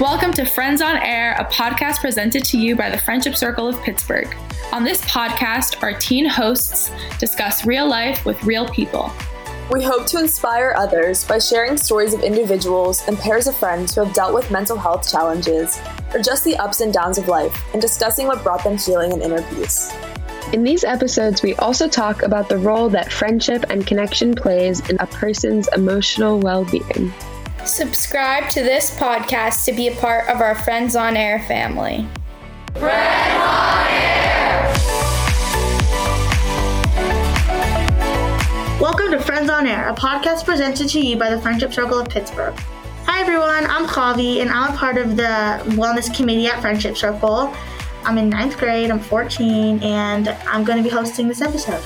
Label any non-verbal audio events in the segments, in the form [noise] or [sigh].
Welcome to Friends on Air, a podcast presented to you by the Friendship Circle of Pittsburgh. On this podcast, our teen hosts discuss real life with real people. We hope to inspire others by sharing stories of individuals and pairs of friends who have dealt with mental health challenges or just the ups and downs of life and discussing what brought them healing and inner peace. In these episodes, we also talk about the role that friendship and connection plays in a person's emotional well being. Subscribe to this podcast to be a part of our Friends on Air family. Friends on Air! Welcome to Friends on Air, a podcast presented to you by the Friendship Circle of Pittsburgh. Hi everyone, I'm Javi and I'm a part of the Wellness Committee at Friendship Circle. I'm in ninth grade, I'm 14, and I'm going to be hosting this episode.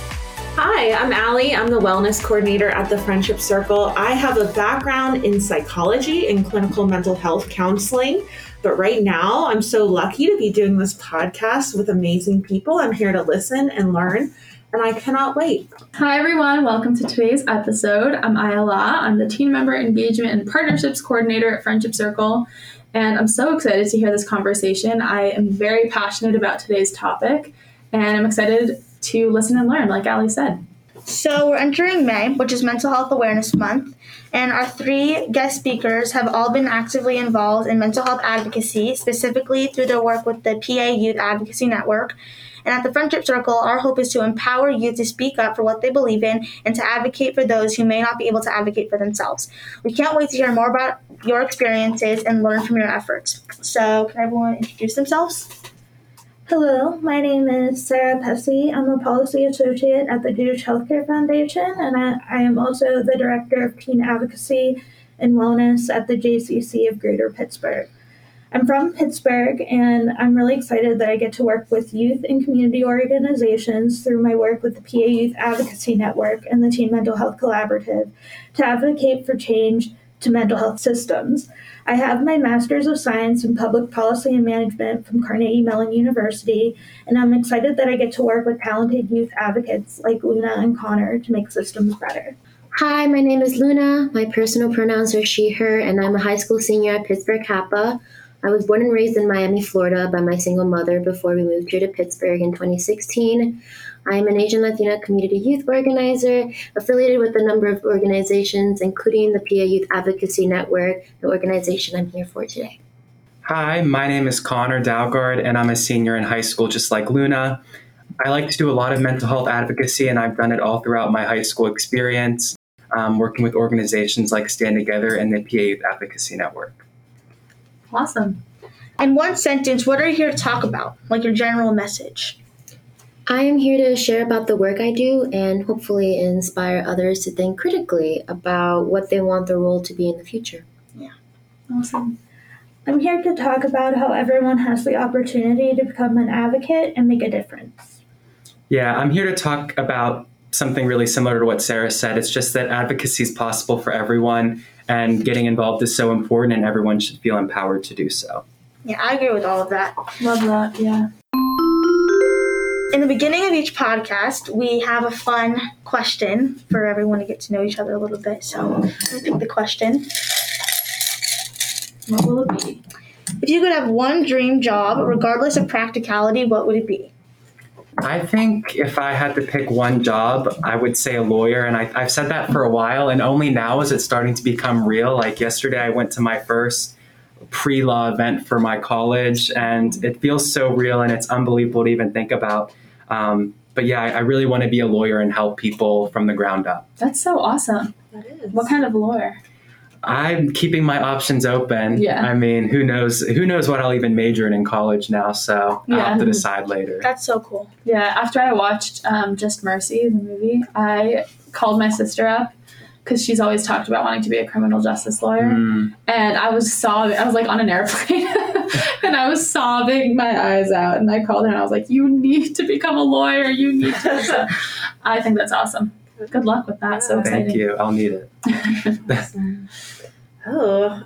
Hi, I'm Allie. I'm the wellness coordinator at the Friendship Circle. I have a background in psychology and clinical mental health counseling, but right now I'm so lucky to be doing this podcast with amazing people. I'm here to listen and learn, and I cannot wait. Hi, everyone. Welcome to today's episode. I'm Ayala. I'm the Team Member Engagement and Partnerships Coordinator at Friendship Circle, and I'm so excited to hear this conversation. I am very passionate about today's topic, and I'm excited to listen and learn, like Allie said. So, we're entering May, which is Mental Health Awareness Month, and our three guest speakers have all been actively involved in mental health advocacy, specifically through their work with the PA Youth Advocacy Network. And at the Friendship Circle, our hope is to empower youth to speak up for what they believe in and to advocate for those who may not be able to advocate for themselves. We can't wait to hear more about your experiences and learn from your efforts. So, can everyone introduce themselves? Hello, my name is Sarah Pessy. I'm a policy associate at the Jewish Healthcare Foundation, and I, I, am also the director of teen advocacy and wellness at the JCC of Greater Pittsburgh. I'm from Pittsburgh, and I'm really excited that I get to work with youth and community organizations through my work with the PA Youth Advocacy Network and the Teen Mental Health Collaborative to advocate for change to mental health systems. I have my Master's of Science in Public Policy and Management from Carnegie Mellon University, and I'm excited that I get to work with talented youth advocates like Luna and Connor to make systems better. Hi, my name is Luna. My personal pronouns are she, her, and I'm a high school senior at Pittsburgh CAPA. I was born and raised in Miami, Florida by my single mother before we moved here to Pittsburgh in 2016. I am an Asian Latina community youth organizer affiliated with a number of organizations, including the PA Youth Advocacy Network, the organization I'm here for today. Hi, my name is Connor Dalgard, and I'm a senior in high school, just like Luna. I like to do a lot of mental health advocacy, and I've done it all throughout my high school experience, um, working with organizations like Stand Together and the PA Youth Advocacy Network. Awesome. In one sentence, what are you here to talk about? Like your general message? I am here to share about the work I do and hopefully inspire others to think critically about what they want their role to be in the future. Yeah. Awesome. I'm here to talk about how everyone has the opportunity to become an advocate and make a difference. Yeah, I'm here to talk about something really similar to what Sarah said. It's just that advocacy is possible for everyone, and getting involved is so important, and everyone should feel empowered to do so. Yeah, I agree with all of that. Love that. Yeah. In the beginning of each podcast, we have a fun question for everyone to get to know each other a little bit. So, let me pick the question. What will it be? If you could have one dream job, regardless of practicality, what would it be? I think if I had to pick one job, I would say a lawyer. And I, have said that for a while, and only now is it starting to become real. Like yesterday, I went to my first pre law event for my college, and it feels so real and it's unbelievable to even think about. Um, but yeah, I, I really want to be a lawyer and help people from the ground up. That's so awesome. That is. What kind of lawyer? I'm keeping my options open. Yeah. I mean, who knows? Who knows what I'll even major in in college now? So Yeah. I'll have to decide later. That's so cool. Yeah, after I watched um, Just Mercy, the movie, I called my sister up because she's always talked about wanting to be a criminal justice lawyer. Mm. And I was sobbing. I was like on an airplane [laughs] and I was sobbing my eyes out. And I called her and I was like, You need to become a lawyer. You need to. [laughs] So I think that's awesome. Good luck with that. So exciting. Thank you. I'll need it. [laughs] Oh,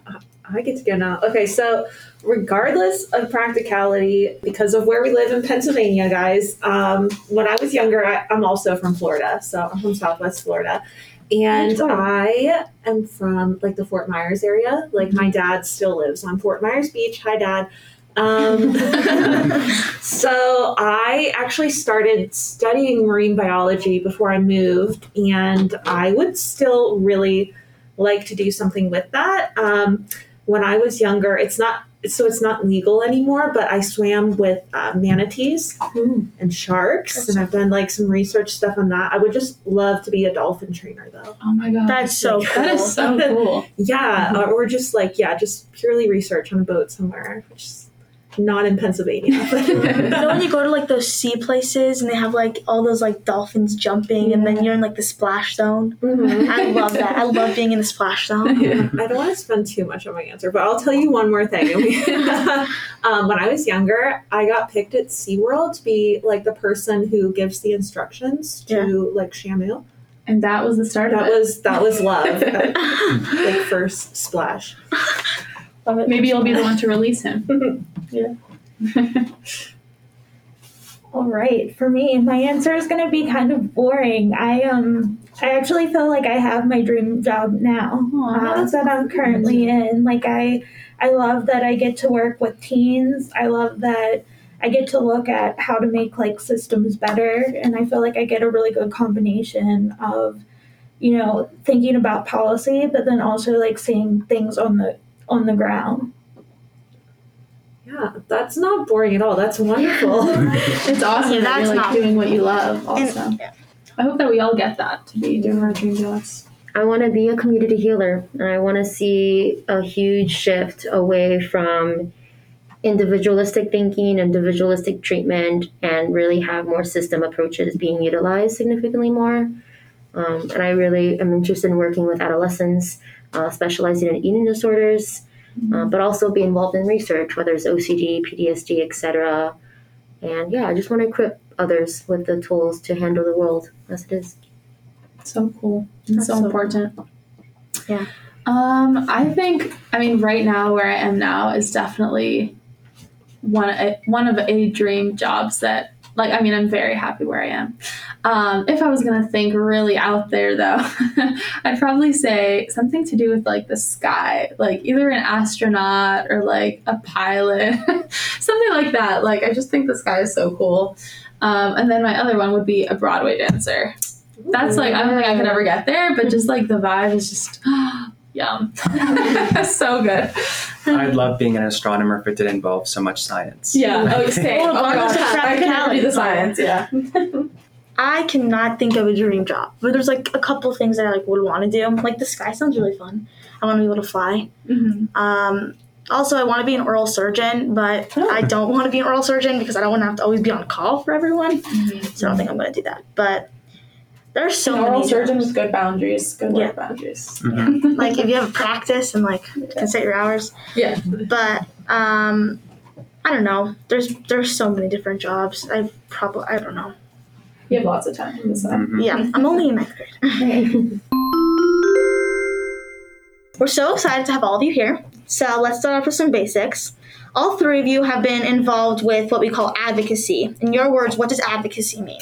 I get to go now. Okay, so regardless of practicality, because of where we live in Pennsylvania, guys, um, when I was younger, I, I'm also from Florida. So I'm from Southwest Florida. And I am from like the Fort Myers area. Like my dad still lives on Fort Myers Beach. Hi, Dad. Um, [laughs] [laughs] so I actually started studying marine biology before I moved, and I would still really like to do something with that. Um, when I was younger, it's not so it's not legal anymore, but I swam with uh, manatees Mm. and sharks, and I've done like some research stuff on that. I would just love to be a dolphin trainer, though. Oh my god. That's so Like, cool. That is so cool. [laughs] Yeah, or- or just like yeah, just purely research on a boat somewhere, which is not in Pennsylvania. [laughs] You know when you go to like those sea places and they have like all those like dolphins jumping and then you're in like the splash zone. I love that. I love being in the splash zone. [laughs] I don't want to spend too much on my answer, but I'll tell you one more thing. [laughs] um, when I was younger, I got picked at SeaWorld to be like the person who gives the instructions to like Shamu. And that was the start That of it. was that was love. at, like first splash. Maybe you'll be the one to release him. [laughs] Yeah. [laughs] All right, for me, my answer is going to be kind of boring. I um, I actually feel like I have my dream job now uh, that I'm currently in. Like I, I love that I get to work with teens. I love that I get to look at how to make like systems better, and I feel like I get a really good combination of, you know, thinking about policy, but then also like seeing things on the on the ground. Yeah, that's not boring at all. That's wonderful. [laughs] It's awesome Yeah, that you're like not- doing what you love And- also. I hope that we all get that to be doing our dream jobs. I want to be a community healer, and I want to see a huge shift away from individualistic thinking, individualistic treatment, and really have more system approaches being utilized significantly more. Um, and I really am interested in working with adolescents, uh, specializing in eating disorders, uh, but also be involved in research, whether it's OCD, PTSD, etc. And yeah, I just want to equip others with the tools to handle the world as it is. So cool. That's so so important. Yeah. Um, I think I mean right now where I am now is definitely one one of a dream jobs that like I mean I'm very happy where I am. Um, if I was gonna think really out there though, [laughs] I'd probably say something to do with like the sky, like either an astronaut or like a pilot, [laughs] something like that. Like I just think the sky is so cool. Um, and then my other one would be a Broadway dancer. That's like I don't think I could ever get there, but just like the vibe is just yum, [laughs] so good. I'd love being an astronomer if it didn't involve so much science. Yeah. Oh, same. Oh, Oh, gosh. I could never do the science. Yeah. [laughs] I cannot think of a dream job, but there's like a couple things that I like would want to do. Like the sky sounds really fun. I want to be able to fly. Mm-hmm. Um, also, I want to be an oral surgeon, but I don't want to be an oral surgeon because I don't want to have to always be on call for everyone. So I don't think I'm going to do that. But there's so An oral many surgeon jobs. with good boundaries, good Yeah. work boundaries. like if you have a practice and like you can set your hours. Yeah. But um, I don't know. There's there's so many different jobs. I probably I don't know. You have lots of time to decide. Mhm. Yeah, I'm only in ninth grade. [laughs] We're so excited to have all of you here. So let's start off with some basics. All three of you have been involved with what we call advocacy. In your words, what does advocacy mean?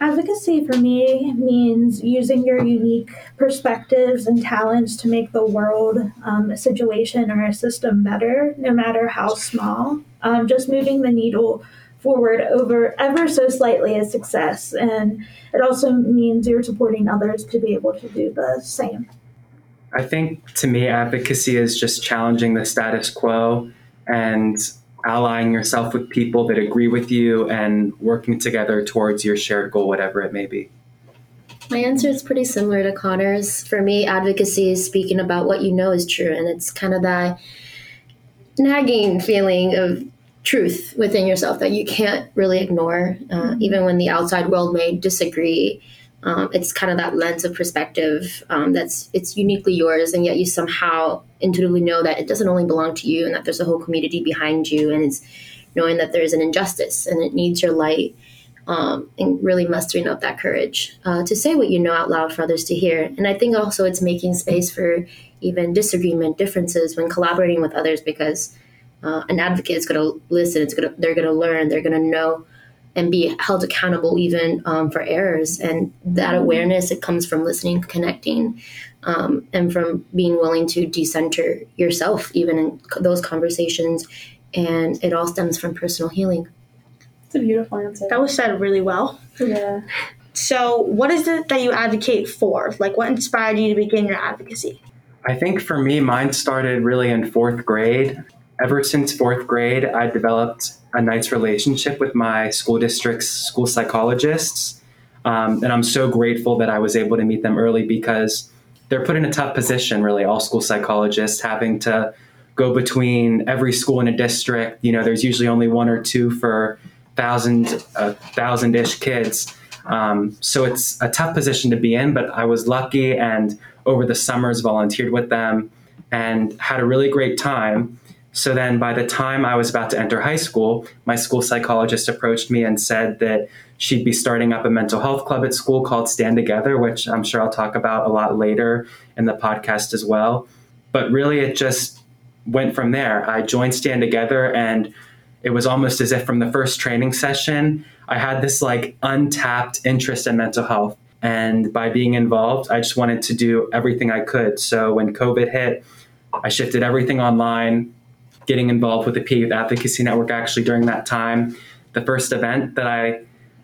Advocacy for me means using your unique perspectives and talents to make the world, um, a situation, or a system better, no matter how small. Um, just moving the needle forward over ever so slightly is success. And it also means you're supporting others to be able to do the same. I think to me, advocacy is just challenging the status quo and allying yourself with people that agree with you and working together towards your shared goal, whatever it may be. My answer is pretty similar to Connor's. For me, advocacy is speaking about what you know is true, and it's kind of that nagging feeling of truth within yourself that you can't really ignore, uh, even when the outside world may disagree. Um, it's kind of that lens of perspective um, that's it's uniquely yours, and yet you somehow intuitively know that it doesn't only belong to you, and that there's a whole community behind you, and it's knowing that there is an injustice and it needs your light um, and really mustering up that courage uh, to say what you know out loud for others to hear. And I think also it's making space for even disagreement, differences when collaborating with others because uh, an advocate is going to listen. It's going they're going to learn. They're going to know and be held accountable even um, for errors. And that awareness it comes from listening, connecting, um, and from being willing to decenter yourself even in those conversations. And it all stems from personal healing. It's a beautiful answer. That was said really well. Yeah. So, what is it that you advocate for? Like, what inspired you to begin your advocacy? I think for me, mine started really in fourth grade. Ever since fourth grade, I developed a nice relationship with my school district's school psychologists. Um, and I'm so grateful that I was able to meet them early because they're put in a tough position, really, all school psychologists having to go between every school in a district. You know, there's usually only one or two for thousand, uh, thousand ish kids. Um, so it's a tough position to be in, but I was lucky and over the summers volunteered with them and had a really great time. So then by the time I was about to enter high school, my school psychologist approached me and said that she'd be starting up a mental health club at school called Stand Together, which I'm sure I'll talk about a lot later in the podcast as well. But really, it just went from there. I joined Stand Together, and it was almost as if from the first training session, I had this like untapped interest in mental health. And by being involved, I just wanted to do everything I could. So when COVID hit, I shifted everything online, getting involved with the PA Youth Advocacy Network actually during that time. The first event that I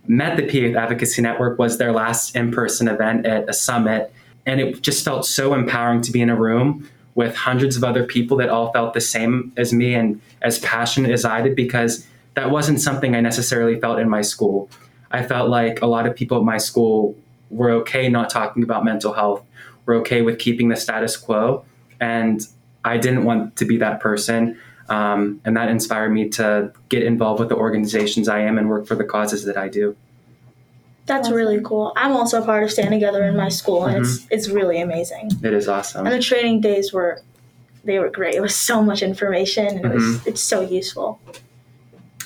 met the PA Youth Advocacy Network was their last in person event at a summit. And it just felt so empowering to be in a room with hundreds of other people that all felt the same as me and as passionate as I did because that wasn't something I necessarily felt in my school. I felt like a lot of people at my school were okay not talking about mental health, were okay with keeping the status quo. And I didn't want to be that person. Um, and that inspired me to get involved with the organizations I am and work for the causes that I do. That's awesome. really cool. I'm also a part of Stand Together in my school, and mm-hmm. it's it's really amazing. It is awesome. And the training days were they were great. It was so much information, and mm-hmm. it was mm-hmm. it's so useful.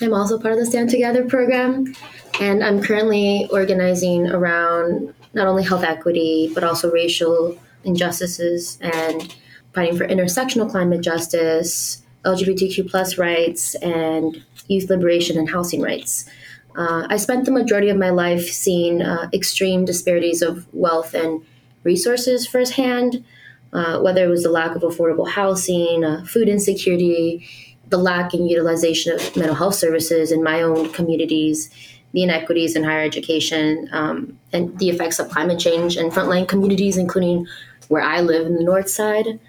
I'm also part of the Stand Together program, and I'm currently organizing around not only health equity but also racial injustices and fighting for intersectional climate justice, LGBTQ plus rights, and youth liberation and housing rights. Uh, I spent the majority of my life seeing uh, extreme disparities of wealth and resources firsthand, uh, whether it was the lack of affordable housing, uh, food insecurity, the lack and utilization of mental health services in my own communities, the inequities in higher education, um, and the effects of climate change in frontline communities, including where I live in the North Side.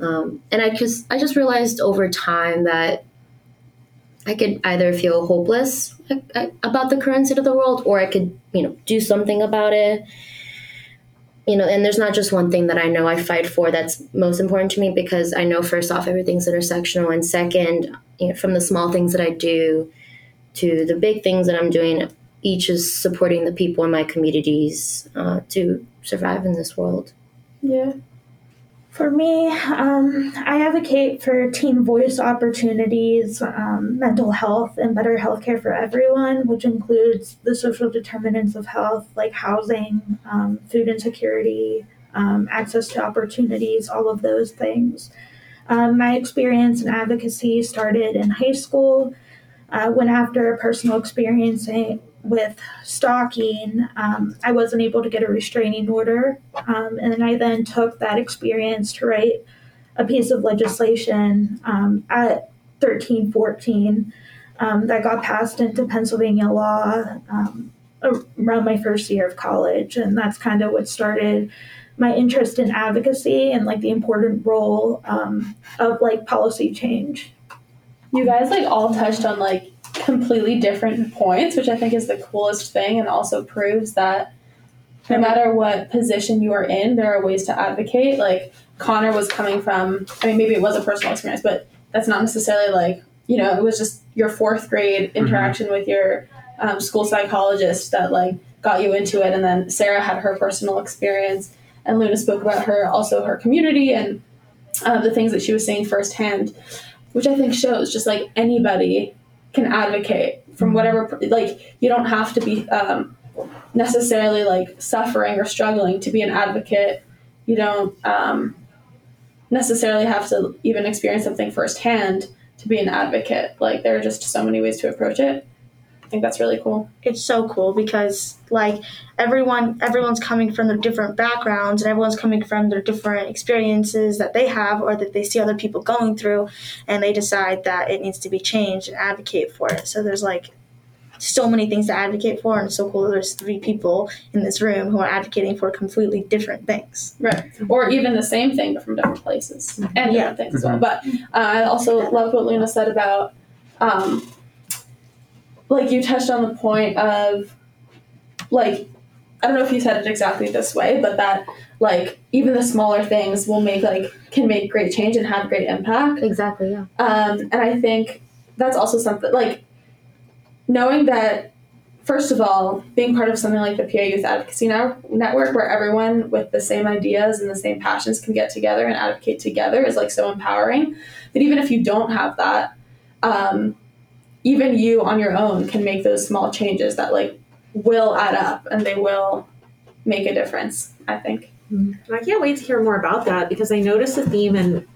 Um, and I just I just realized over time that I could either feel hopeless about the current state of the world, or I could you know do something about it. You know, and there's not just one thing that I know I fight for that's most important to me because I know first off everything's intersectional, and second, you know, from the small things that I do to the big things that I'm doing, each is supporting the people in my communities uh, to survive in this world. Yeah. For me, um, I advocate for teen voice opportunities, um, mental health, and better healthcare for everyone, which includes the social determinants of health like housing, um, food insecurity, um, access to opportunities, all of those things. Um, my experience in advocacy started in high school uh, when, after a personal experience with stalking, um, I wasn't able to get a restraining order. Um, and I then took that experience to write a piece of legislation um, at 1314 um, that got passed into Pennsylvania law um, around my first year of college. And that's kind of what started my interest in advocacy and like the important role um, of like policy change. You guys like all touched on like completely different points, which I think is the coolest thing and also proves that no matter what position you are in, there are ways to advocate. Like Connor was coming from, I mean, maybe it was a personal experience, but that's not necessarily like, you know, it was just your fourth grade mm-hmm. interaction mm-hmm. with your um, school psychologist that like got you into it. And then Sarah had her personal experience, and Luna spoke about her, also her community and uh, the things that she was seeing firsthand, which I think shows just like anybody can advocate from mm-hmm. whatever like you don't have to be um, necessarily like suffering or struggling to be an advocate. You don't um, necessarily have to even experience something firsthand to be an advocate. Like there are just so many ways to approach it think that's really cool. It's so cool because like everyone everyone's coming from their different backgrounds and everyone's coming from their different experiences that they have or that they see other people going through and they decide that it needs to be changed and advocate for it. So there's like so many things to advocate for and it's so cool that there's three people in this room who are advocating for completely different things. Right. Or even the same thing but from different places and Yeah. different things as well. But uh, I also loved what Luna said about um, like you touched on the point of like I don't know if you said it exactly this way, but that like even the smaller things will make like can make great change and have great impact. Exactly, yeah. Um, and I think that's also something like knowing that, first of all, being part of something like the PA Youth Advocacy Network, where everyone with the same ideas and the same passions can get together and advocate together, is like so empowering. But even if you don't have that, um, even you on your own can make those small changes that like will add up and they will make a difference. I think. I can't wait to hear more about that because I noticed a theme, and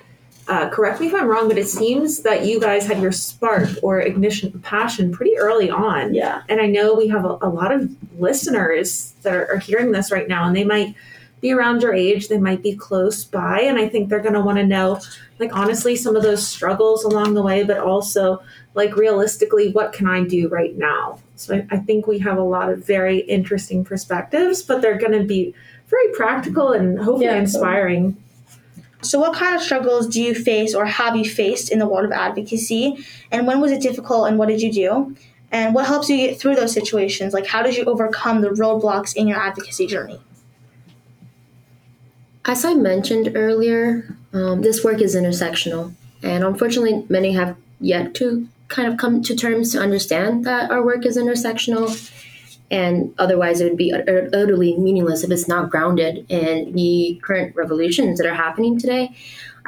uh, correct me if I'm wrong, but it seems that you guys had your spark or ignition passion pretty early on. Yeah. And I know we have a, a lot of listeners that are, are hearing this right now, and they might be around your age, they might be close by, and I think they're going to want to know, like, honestly, some of those struggles along the way, but also, like, realistically, what can I do right now? So I, I think we have a lot of very interesting perspectives, but they're going to be very practical and hopefully Yeah, inspiring. So what kind of struggles do you face or have you faced in the world of advocacy and when was it difficult and what did you do? And what helps you get through those situations? Like how did you overcome the roadblocks in your advocacy journey? As I mentioned earlier, um, this work is intersectional, and unfortunately, many have yet to kind of come to terms to understand that our work is intersectional. And otherwise, it would be utterly meaningless if it's not grounded in the current revolutions that are happening today.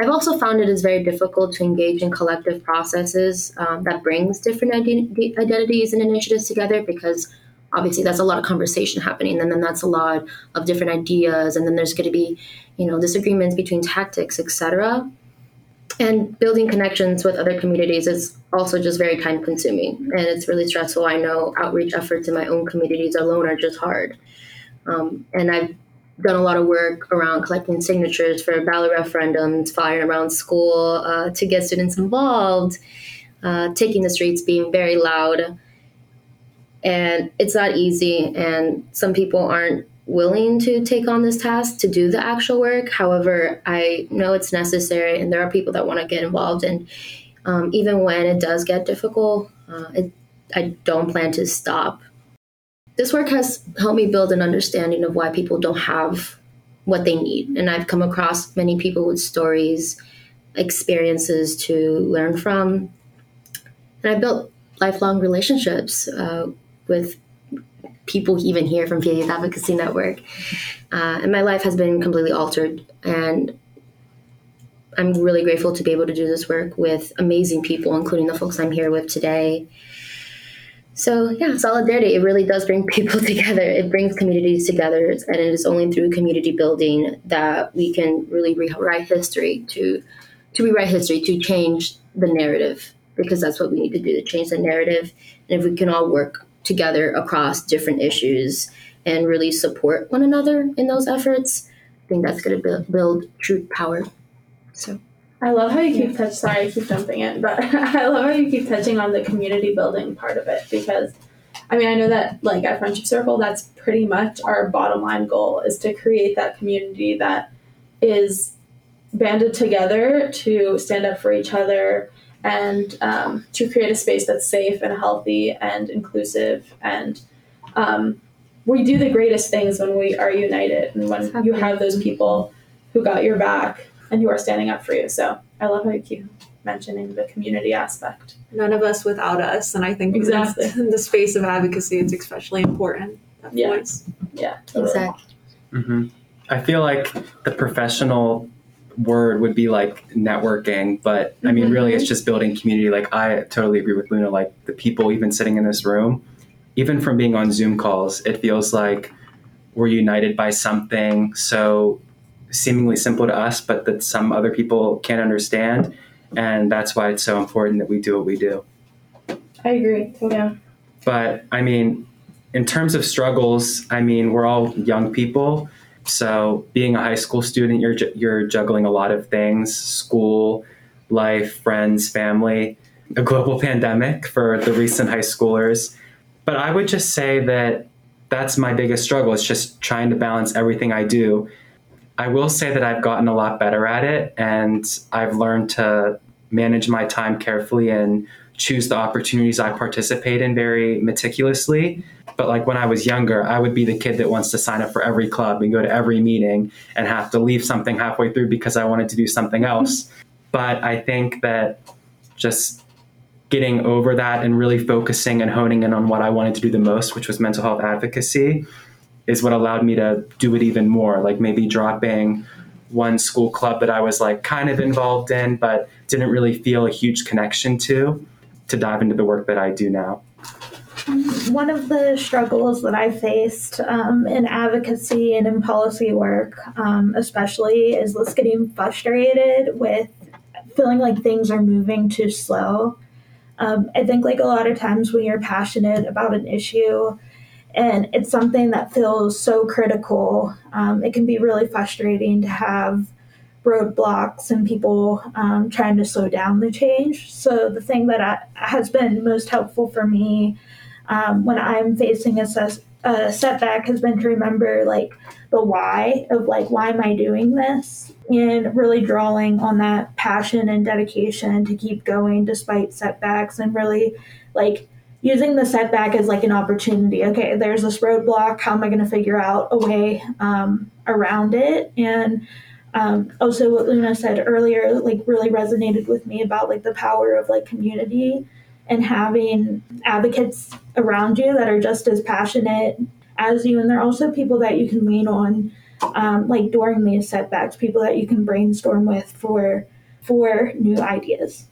I've also found it is very difficult to engage in collective processes um, that brings different identi- identities and initiatives together because obviously that's a lot of conversation happening and then that's a lot of different ideas and then there's going to be you know disagreements between tactics etc and building connections with other communities is also just very time consuming. And it's really stressful. I know outreach efforts in my own communities alone are just hard. Um, and i've done a lot of work around collecting signatures for ballot referendums flying around school uh, to get students involved uh, taking the streets being very loud. And it's not easy and some people aren't willing to take on this task to do the actual work. However i know it's necessary and there are people that want to get involved and um, even when it does get difficult uh, it, i don't plan to stop. This work has helped me build an understanding of why people don't have what they need and i've come across many people with stories experiences to learn from. And i built lifelong relationships uh, with people even here from PA Advocacy Network. Uh, and my life has been completely altered. And I'm really grateful to be able to do this work with amazing people, including the folks I'm here with today. So, yeah, solidarity, it really does bring [laughs] people together. It brings communities together. And it is only through community building that we can really rewrite history to, to rewrite history, to change the narrative, because that's what we need to do to change the narrative. And if we can all work together across different issues and really support one another in those efforts, I think that's going to build, build true power. So I love how you keep touch. Sorry, I keep jumping in, but [laughs] I love how you keep touching on the community building part of it because, I mean, I know that like at Friendship Circle, that's pretty much our bottom line goal is to create that community that is banded together to stand up for each other and um, to create a space that's safe and healthy and inclusive and um, we do the greatest things when we are united and when you have those people who got your back and who are standing up for you so i love how you keep mentioning the community aspect None of us without us, and I think Exactly. in [laughs] the space of advocacy, it's especially important. That Yeah. voice. yeah totally. exactly. hmm I feel like the professional word would be like networking, but I mean, mm-hmm. really, it's just building community. Like, I totally agree with Luna. Like, the people even sitting in this room, even from being on Zoom calls, it feels like we're united by something so seemingly simple to us, but that some other people can't understand. And that's why it's so important that we do what we do. i agree totally. But I mean, in terms of struggles, I mean, we're all young people. So being a high school student, you're you're juggling a lot of things: school, life, friends, family, a global [laughs] pandemic for the recent high schoolers. But I would just say that that's my biggest struggle. It's just trying to balance everything I do. I will say that I've gotten a lot better at it, and I've learned to manage my time carefully and choose the opportunities I participate in very meticulously. But like when I was younger, I would be the kid that wants to sign up for every club and go to every meeting and have to leave something halfway through because I wanted to do something else. But I think that just getting over that and really focusing and honing in on what I wanted to do the most, which was mental health advocacy, is what allowed me to do it even more. Like maybe dropping one school club that I was like kind of involved in, but didn't really feel a huge connection to, to dive into the work that I do now. One of the struggles that I faced um, in advocacy and in policy work, um, especially, is just getting frustrated with feeling like things are moving too slow. Um, I think, like a lot of times when you're passionate about an issue, and it's something that feels so critical. Um, it can be really frustrating to have roadblocks and people um, trying to slow down the change. So the thing that I, has been most helpful for me um, when I'm facing a, a setback has been to remember like the why of like why am I doing this and really drawing on that passion and dedication to keep going despite setbacks and really like using the setback as like an opportunity. Okay, there's this roadblock. How am I going to figure out a way um, around it? And um, also, what Luna said earlier, like really resonated with me about like the power of like community and having advocates around you that are just as passionate as you. And they're also people that you can lean on, um, like during these setbacks, people that you can brainstorm with for for new ideas.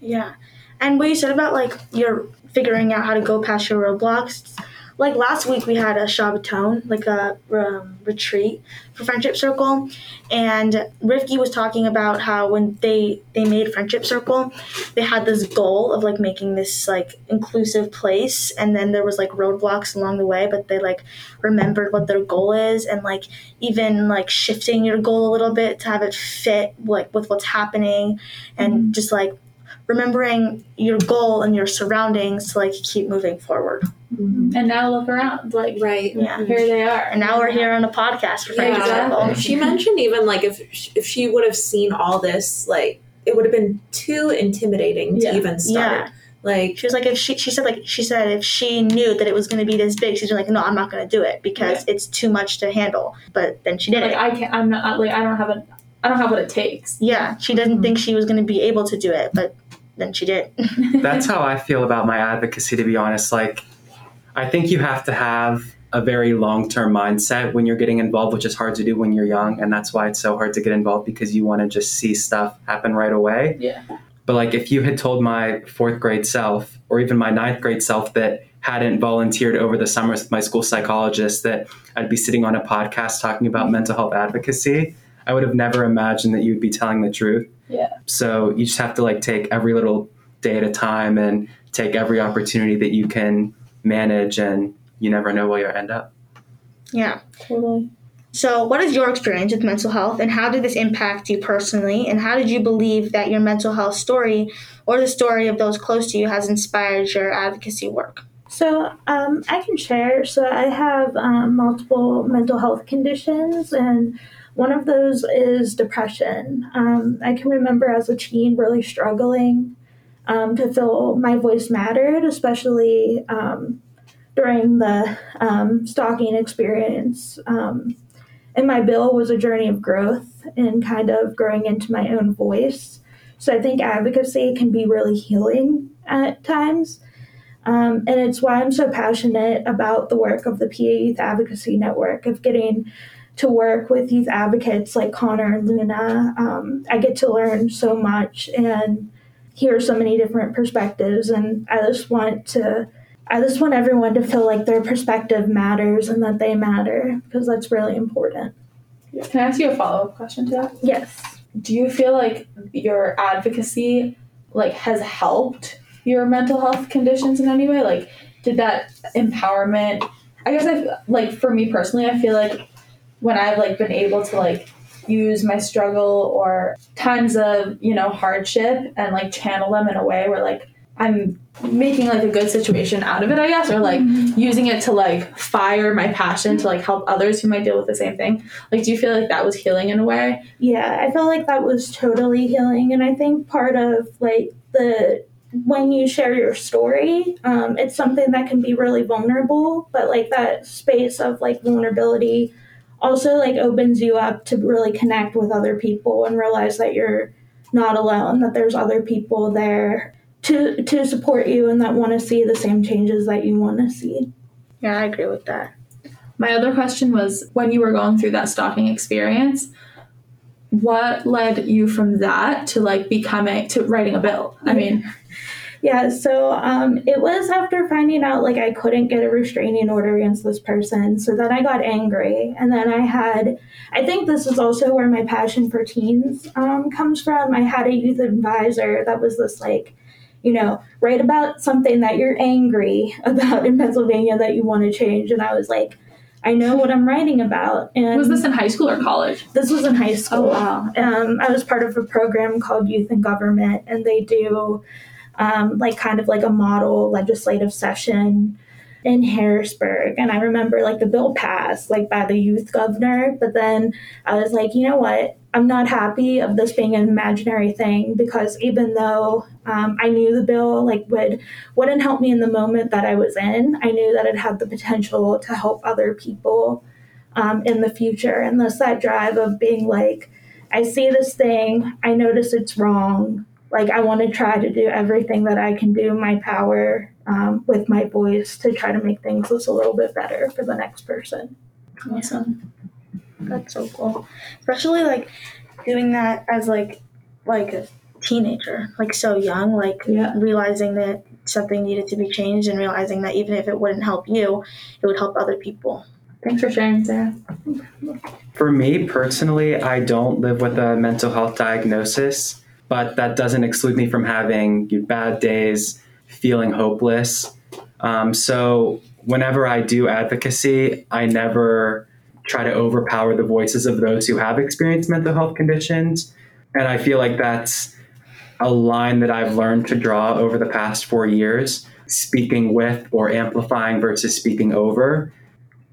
Yeah. And what you said about like your figuring out how to go past your roadblocks. Like last week, we had a Shabbaton, like a um, retreat for Friendship Circle, and Rifki was talking about how when they they made Friendship Circle, they had this goal of like making this like inclusive place, and then there was like roadblocks along the way, but they like remembered what their goal is, and like even like shifting your goal a little bit to have it fit like with what's happening, and mm-hmm. just like remembering your goal and your surroundings to like keep moving forward. Mm-hmm. And now look around, like right, yeah. here they are. And now we're here on a podcast for yeah, exactly. She mentioned even like if if she would have seen all this, like it would have been too intimidating to even start. Yeah. Like she was like if she she said like she said if she knew that it was going to be this big she's like no I'm not going to do it because yeah. it's too much to handle. But then she did like, it. I can't. I'm not like I don't have a. I don't have what it takes. Yeah, she doesn't mm-hmm. think she was going to be able to do it, but then she did. [laughs] That's how I feel about my advocacy, to be honest. Like, I think you have to have a very long term mindset when you're getting involved, which is hard to do when you're young. And that's why it's so hard to get involved because you want to just see stuff happen right away. Yeah. But like, if you had told my fourth grade self, or even my ninth grade self, that hadn't volunteered over the summers with my school psychologist, that I'd be sitting on a podcast talking about mm-hmm. mental health advocacy, I would have never imagined that you would be telling the truth. Yeah. So you just have to like take every little day at a time and take every opportunity that you can manage, and you never know where you'll end up. Yeah. Totally. So, what is your experience with mental health, and how did this impact you personally? And how did you believe that your mental health story or the story of those close to you has inspired your advocacy work? So, um, I can share. So, I have um, multiple mental health conditions, and one of those is depression. Um, I can remember as a teen really struggling um, to feel my voice mattered, especially um, during the um, stalking experience. Um, and my bill was a journey of growth and kind of growing into my own voice. So I think advocacy can be really healing at times. Um, and it's why I'm so passionate about the work of the PA Youth Advocacy Network, of getting to work with these advocates like Connor and Luna. Um, I get to learn so much and hear so many different perspectives, and I just want to. I just want everyone to feel like their perspective matters and that they matter because that's really important. Can I ask you a follow up question to that? Yes. Do you feel like your advocacy like has helped your mental health conditions in any way? Like did that empowerment? I guess I like for me personally, I feel like when I've like been able to like use my struggle or times of you know hardship and like channel them in a way where like I'm making like a good situation out of it, I guess, or like mm-hmm. using it to like fire my passion to like help others who might deal with the same thing. Like, do you feel like that was healing in a way? Yeah, I felt like that was totally healing. And I think part of like the when you share your story, um, it's something that can be really vulnerable, but like that space of like vulnerability also like opens you up to really connect with other people and realize that you're not alone, that there's other people there to to support you and that want to see the same changes that you want to see. Yeah, I agree with that. My other question was when you were going through that stalking experience, what led you from that to like becoming to writing a bill? I mean, [laughs] yeah, so um, it was after finding out like I couldn't get a restraining order against this person. So then I got angry, and then I had, I think this is also where my passion for teens um, comes from. I had a youth advisor that was this like you know, write about something that you're angry [laughs] about in Pennsylvania that you want to change. And I was like, I know what I'm writing about. And was this in high school or college? This was in high school. Oh, wow. Um, I was part of a program called Youth in Government, and they do um, like kind of like a model legislative session in Harrisburg. And I remember like the bill passed like by the youth governor, but then I was like, you know what? I'm not happy of this being an imaginary thing because even though um, I knew the bill like would wouldn't help me in the moment that I was in, I knew that it had the potential to help other people um, in the future. And thus that drive of being like, I see this thing, I notice it's wrong. Like I want to try to do everything that I can do in my power um, with my voice to try to make things just a little bit better for the next person. Awesome. That's so cool. Especially like doing that as like like a teenager, like so young, like yeah. realizing that something needed to be changed and realizing that even if it wouldn't help you, it would help other people. Thanks for sharing, Sarah. For me personally, I don't live with a mental health diagnosis, but that doesn't exclude me from having bad days, feeling hopeless. Um, so whenever I do advocacy, I never try to overpower the voices of those who have experienced mental health conditions. And I feel like that's a line that I've learned to draw over the past four years, speaking with or amplifying versus speaking over.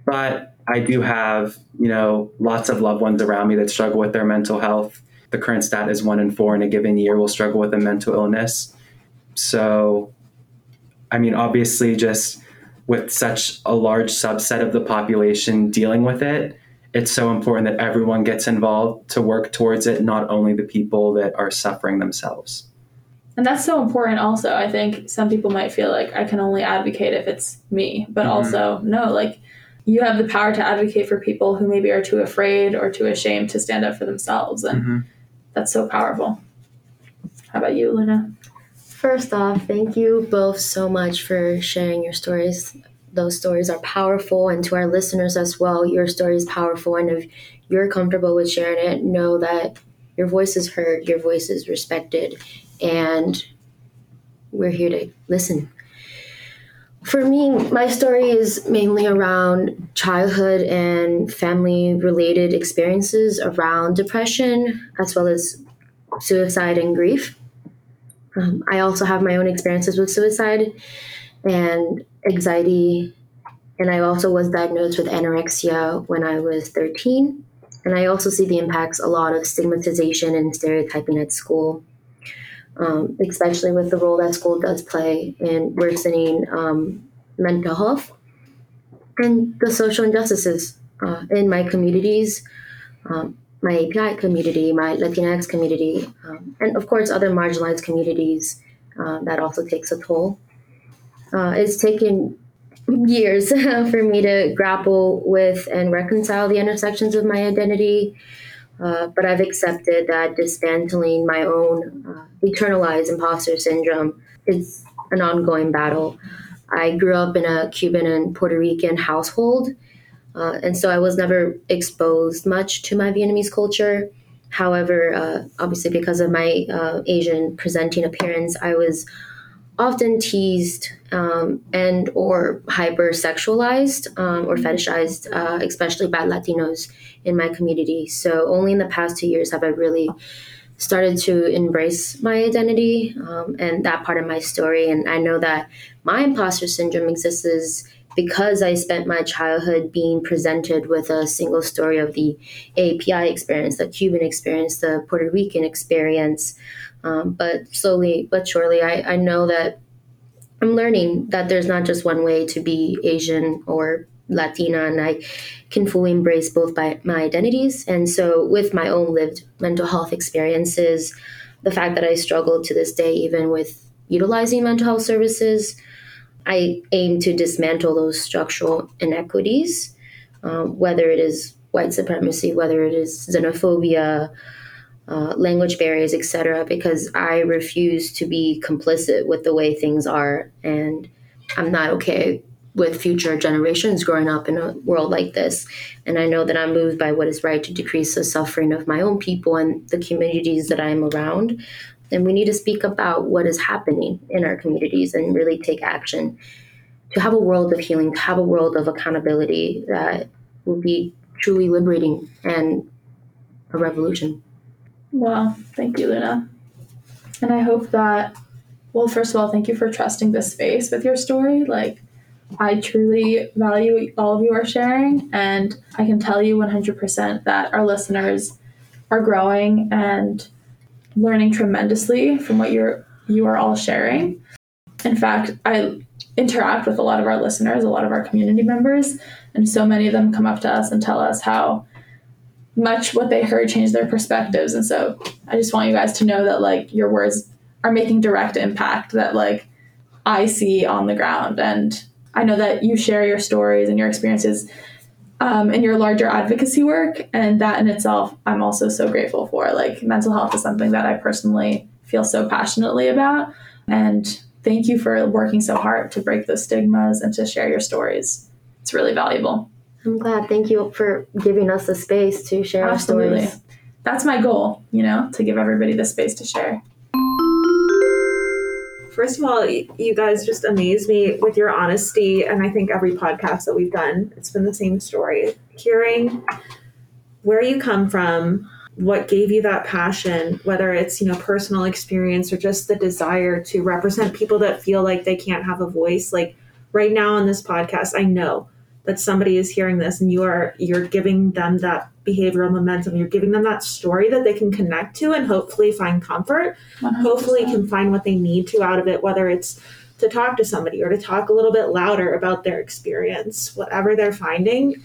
But I do have, you know, lots of loved ones around me that struggle with their mental health. The current stat is one in four in a given year will struggle with a mental illness. So I mean, obviously, just with such a large subset of the population dealing with it, it's so important that everyone gets involved to work towards it, not only the people that are suffering themselves. And that's so important, also. I think some people might feel like I can only advocate if it's me, but mm-hmm. also, no, like you have the power to advocate for people who maybe are too afraid or too ashamed to stand up for themselves. And mm-hmm. That's so powerful. How about you, Luna? First off, thank you both so much for sharing your stories. Those stories are powerful, and to our listeners as well, your story is powerful. And if you're comfortable with sharing it, know that your voice is heard, your voice is respected, and we're here to listen. For me, my story is mainly around childhood and family related experiences around depression, as well as suicide and grief. Um, I also have my own experiences with suicide and anxiety. And I also was diagnosed with anorexia when I was 13. And I also see the impacts a lot of stigmatization and stereotyping at school, um, especially with the role that school does play in worsening um, mental health and the social injustices uh, in my communities. Um, my API community, my Latinx community, um, and of course other marginalized communities uh, that also takes a toll. Uh, it's taken years [laughs] for me to grapple with and reconcile the intersections of my identity, uh, but I've accepted that dismantling my own uh, internalized imposter syndrome is an ongoing battle. I grew up in a Cuban and Puerto Rican household uh, and so I was never exposed much to my Vietnamese culture. However, uh, obviously, because of my uh, Asian presenting appearance, I was often teased um, and or hypersexualized um, or fetishized, especially by Latinos in my community. So only in the past two years have I really started to embrace my identity um, and that part of my story. And I know that my imposter syndrome exists because I spent my childhood being presented with a single story of the API experience, the Cuban experience, the Puerto Rican experience. Um, but slowly but surely, I, I know that I'm learning that there's not just one way to be Asian or Latina, and I can fully embrace both my, my identities. And so, with my own lived mental health experiences, the fact that I struggle to this day, even with utilizing mental health services, I aim to dismantle those structural inequities, um, whether it is white supremacy, whether it is xenophobia, uh, language barriers, etc., because I refuse to be complicit with the way things are, and I'm not okay with future generations growing up in a world like this. And I know that I'm moved by what is right to decrease the suffering of my own people and the communities that I'm around. And we need to speak about what is happening in our communities and really take action to have a world of healing, to have a world of accountability that will be truly liberating and a revolution. Wow. Thank you, Luna. And I hope that, well, first of all, thank you for trusting this space with your story. Like, I truly value all of you are sharing, and I can tell you 100% that our listeners are growing and learning tremendously from what you're you are all sharing. In fact, I interact with a lot of our listeners, a lot of our community members, and so many of them come up to us and tell us how much what they heard changed their perspectives. And so I just want you guys to know that like your words are making direct impact that like I see on the ground and I know that you share your stories and your experiences um, in your larger advocacy work, and that in itself, I'm also so grateful for. Like, mental health is something that I personally feel so passionately about, and thank you for working so hard to break those stigmas and to share your stories. It's really valuable. I'm glad. Thank you for giving us the space to share Absolutely. our stories. That's my goal, you know, to give everybody the space to share. First of all, you guys just amaze me with your honesty. And I think every podcast that we've done, it's been the same story. Hearing where you come from, what gave you that passion, whether it's, you know, personal experience or just the desire to represent people that feel like they can't have a voice. Like right now on this podcast, I know that somebody is hearing this and you are you're giving them that behavioral momentum. You're giving them that story that they can connect to and hopefully find comfort. 100%. hopefully can find what they need to out of it whether it's to talk to somebody or to talk a little bit louder about their experience whatever they're finding.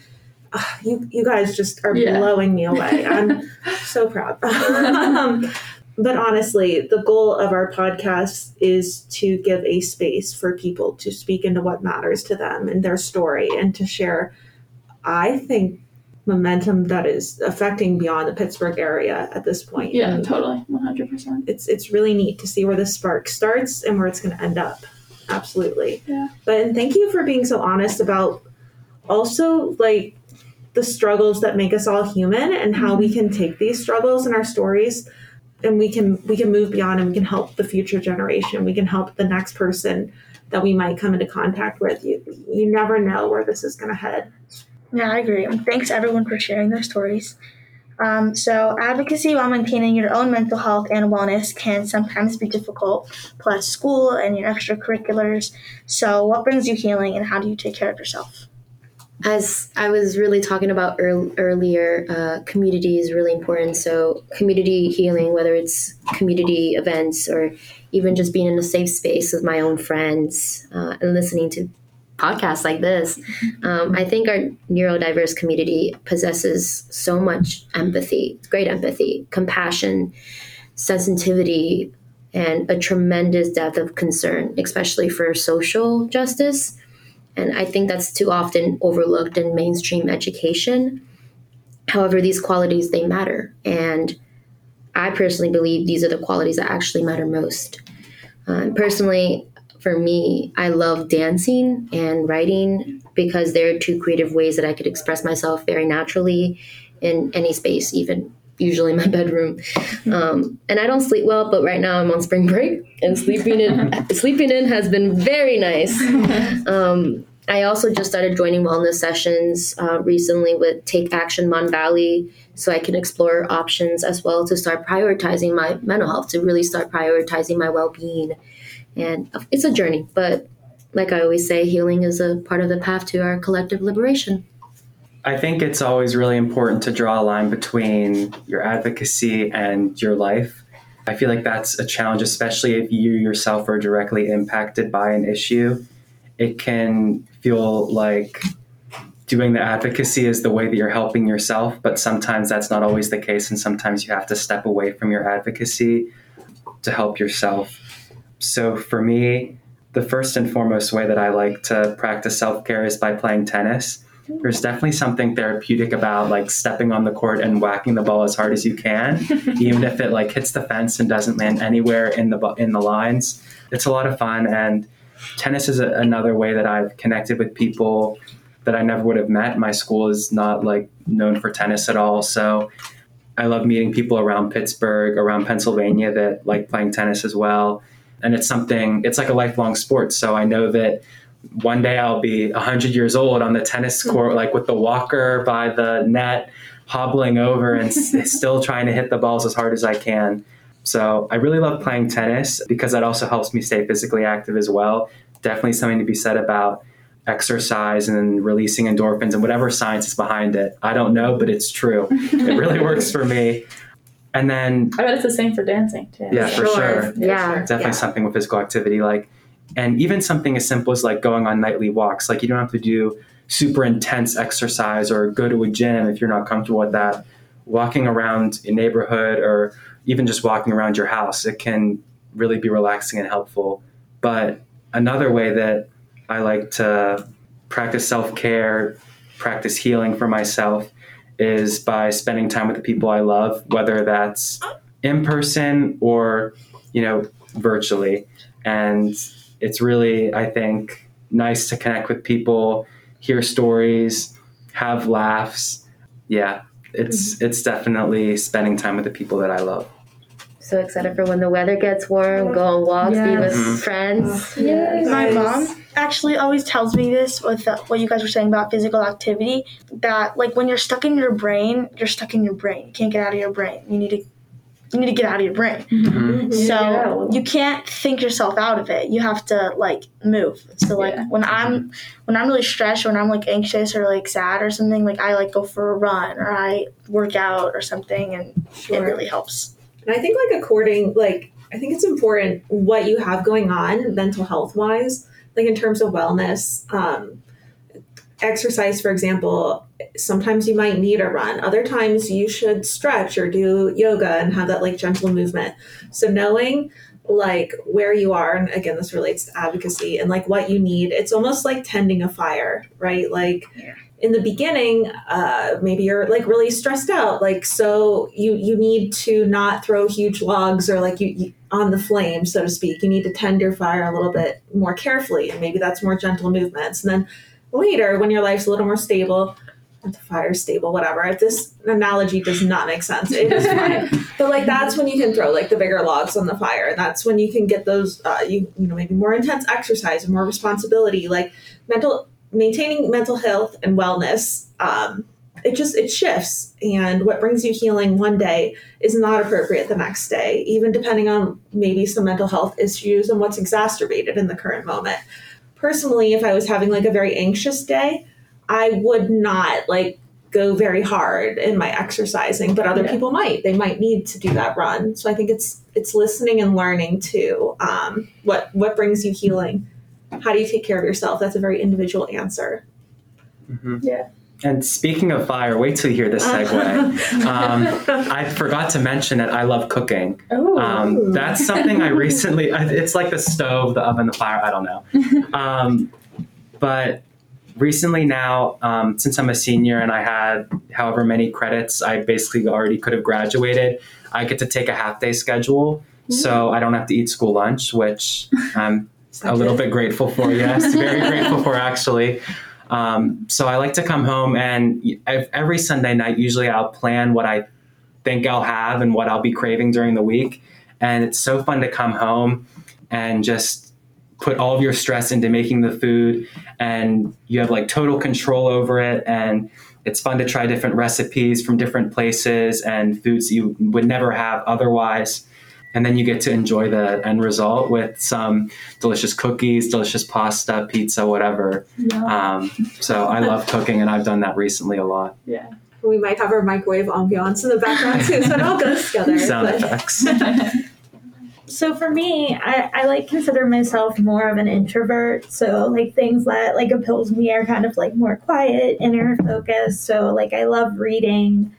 Uh, you you guys just are yeah. blowing me away. I'm [laughs] so proud. [laughs] Um, but honestly, the goal of our podcast is to give a space for people to speak into what matters to them and their story and to share, I think, momentum that is affecting beyond the Pittsburgh area at this point. Yeah, and totally. 100%. It's it's really neat to see where the spark starts and where it's going to end up. Absolutely. Yeah. But and thank you for being so honest about also like the struggles that make us all human and how we can take these struggles and our stories and we can we can move beyond and we can help the future generation. We can help the next person that we might come into contact with. You you never know where this is going to head. Yeah i agree. And thanks everyone for sharing their stories. Um, so advocacy while maintaining your own mental health and wellness can sometimes be difficult plus school and your extracurriculars. So what brings you healing and how do you take care of yourself as I was really talking about earlier, uh, community is really important. So, community healing, whether it's community events or even just being in a safe space with my own friends uh, and listening to podcasts like this, um, I think our neurodiverse community possesses so much empathy, great empathy, compassion, sensitivity, and a tremendous depth of concern, especially for social justice. And I think that's too often overlooked in mainstream education. However, these qualities they matter. And I personally believe these are the qualities that actually matter most. Uh, personally, for me, I love dancing and writing because they're two creative ways that I could express myself very naturally in any space, even usually my [laughs] bedroom. Um, and I don't sleep well, but right now I'm on spring break, and sleeping in [laughs] sleeping in has been very nice. Um, I also just started joining wellness sessions uh, recently with Take Action Mon Valley, so I can explore options as well to start prioritizing my mental health, to really start prioritizing my well being. And it's a journey, but like I always say, healing is a part of the path to our collective liberation. I think it's always really important to draw a line between your advocacy and your life. I feel like that's a challenge, especially if you yourself are directly impacted by an issue. It can feel like doing the advocacy is the way that you're helping yourself, but sometimes that's not always the case. And sometimes you have to step away from your advocacy to help yourself. So for me, the first and foremost way that I like to practice self care is by playing tennis. There's definitely something therapeutic about like stepping on the court and whacking the ball as hard as you can, [laughs] even if it like hits the fence and doesn't land anywhere in the in the lines. It's a lot of fun, and tennis is a, another way that I've connected with people that I never would have met. My school is not like known for tennis at all, so I love meeting people around Pittsburgh, around Pennsylvania that like playing tennis as well and it's something it's like a lifelong sport so i know that one day i'll be 100 years old on the tennis mm-hmm. court like with the walker by the net hobbling over and [laughs] still trying to hit the balls as hard as i can. So i really love playing tennis because that also helps me stay physically active as well. Definitely something to be said about exercise and releasing endorphins and whatever science is behind it. I don't know but it's true. It really [laughs] works for me. And then I bet it's the same for dancing too. Yeah, for sure. Yeah, definitely yeah. something with physical activity, like, and even something as simple as like going on nightly walks. Like you don't have to do super intense exercise or go to a gym if you're not comfortable with that. Walking around a neighborhood or even just walking around your house, it can really be relaxing and helpful. But another way that I like to practice self care, practice healing for myself is by spending time with the people I love, whether that's in person or, you know, virtually. And it's really, I think, nice to connect with people, hear stories, have laughs. Yeah, it's mm-hmm. it's definitely spending time with the people that I love. So excited for when the weather gets warm, go on walks, yes. be with mm-hmm. friends. Yes. My mom actually always tells me this with uh, what you guys were saying about physical activity that like when you're stuck in your brain, you're stuck in your brain. You can't get out of your brain. You need to you need to get out of your brain. Mm-hmm. So yeah. you can't think yourself out of it. You have to like move. So like yeah. when I'm when I'm really stressed or when I'm like anxious or like sad or something, like I like go for a run or I work out or something and sure. it really helps. And I think like according like I think it's important what you have going on mental health wise like in terms of wellness, um, exercise, for example, sometimes you might need a run. Other times you should stretch or do yoga and have that like gentle movement. So knowing like where you are, and again, this relates to advocacy and like what you need, it's almost like tending a fire, right? Like, yeah in the beginning uh, maybe you're like really stressed out like so you you need to not throw huge logs or like you, you, on the flame so to speak you need to tend your fire a little bit more carefully and maybe that's more gentle movements and then later when your life's a little more stable fire stable whatever. If this analogy does not make sense it is fine. [laughs] But like that's when you can throw like the bigger logs on the fire. And that's when you can get those uh, you, you know maybe more intense exercise and more responsibility. Like mental maintaining mental health and wellness um, it just it shifts. And what brings you healing one day is not appropriate the next day even depending on maybe some mental health issues and what's exacerbated in the current moment. Personally if i was having like a very anxious day i would not like go very hard in my exercising but other yeah. people might they might need to do that run so i think it's it's listening and learning to um, what what brings you healing how do you take care of yourself? That's a very individual answer. Mm-hmm. Yeah. And speaking of fire, wait till you hear this [laughs] segue. um, I forgot to mention that I love cooking. Um, that's something I recently, [laughs] it's like the stove, the oven, the fire, I don't know. [laughs] Um, but recently now, um, since I'm a senior and I had however many credits, I basically already could have graduated, I get to take a half day schedule. So I don't have to eat school lunch, which [laughs] I'm a little bit grateful for. Yes, [laughs] very grateful for actually. Um, so I like to come home and every Sunday night, usually I'll plan what I think I'll have and what I'll be craving during the week. And it's so fun to come home and just put all of your stress into making the food and you have like total control over it and it's fun to try different recipes from different places and foods you would never have otherwise and then you get to enjoy the end result with some delicious cookies delicious pasta pizza whatever Yeah. um, so i love [laughs] cooking and i've done that recently a lot yeah. We might have our microwave ambiance in the background too, so it all goes [laughs] together. sound effects [laughs] So for me, I, I like consider myself more of an introvert. So like things that like appeals me are kind of like more quiet, inner focus. So like I love reading,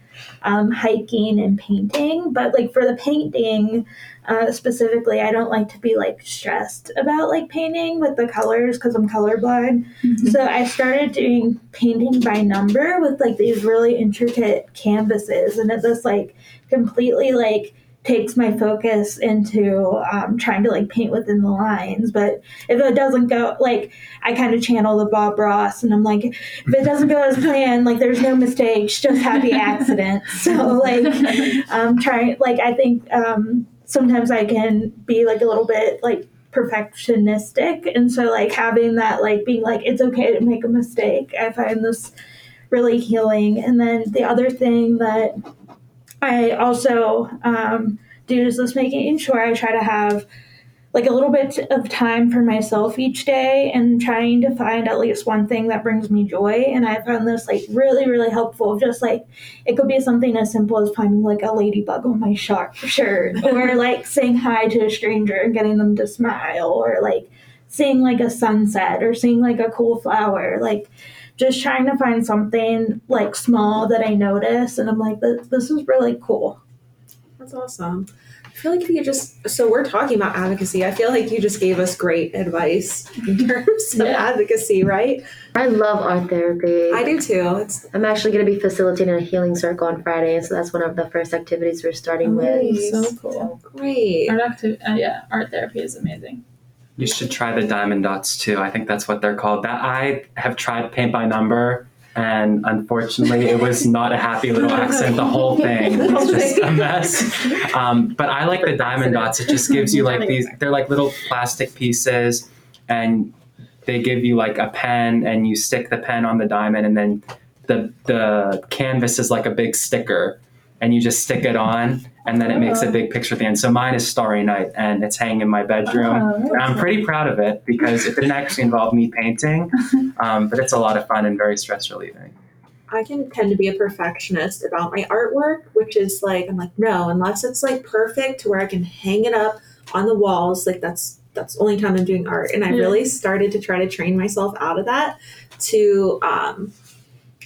um, hiking, and painting. But like for the painting uh, specifically, I don't like to be like stressed about like painting with the colors because I'm colorblind. So I started doing painting by number with like these really intricate canvases, and it's just like completely like takes my focus into um, trying to like paint within the lines. But if it doesn't go, like I kind of channel the Bob Ross, and I'm like, if it doesn't go as planned, like there's no mistakes, just happy accidents. [laughs] So like, um, trying like I think um, sometimes I can be like a little bit like perfectionistic, and so like having that like being like it's okay to make a mistake, I find this really healing. And then the other thing that I also um, do is just making sure I try to have like a little bit of time for myself each day and trying to find at least one thing that brings me joy. And I found this like really, really helpful. Just like it could be something as simple as finding like a ladybug on my shirt [laughs] or like saying hi to a stranger and getting them to smile or like seeing like a sunset or seeing like a cool flower. Like just trying to find something like small that I notice and I'm like, this, this is really cool. That's awesome. I feel like if you just so we're talking about advocacy. I feel like you just gave us great advice in [laughs] terms of Yeah. advocacy, right? I love art therapy. I do too. It's I'm actually going to be facilitating a healing circle on Friday, so that's one of the first activities we're starting with. Nice. So cool. great. Art acti- uh, yeah, art therapy is amazing. You should try the diamond dots too. I think that's what they're called. That I have tried paint by number, and unfortunately, it was [laughs] not a happy little accent. The whole thing was just a mess. Um, but I like the diamond dots. It just gives you like these. They're like little plastic pieces, and they give you like a pen, and you stick the pen on the diamond, and then the the canvas is like a big sticker, and you just stick it on, and then it makes a big picture at the end. So mine is Starry Night, and it's hanging in my bedroom. Oh, And I'm pretty proud of it because it didn't actually involve me painting, [laughs] um, but it's a lot of fun and very stress relieving. I can tend to be a perfectionist about my artwork, which is like I'm like no, unless it's like perfect to where I can hang it up on the walls. Like that's that's the only time I'm doing art, and I Yeah. really started to try to train myself out of that to um,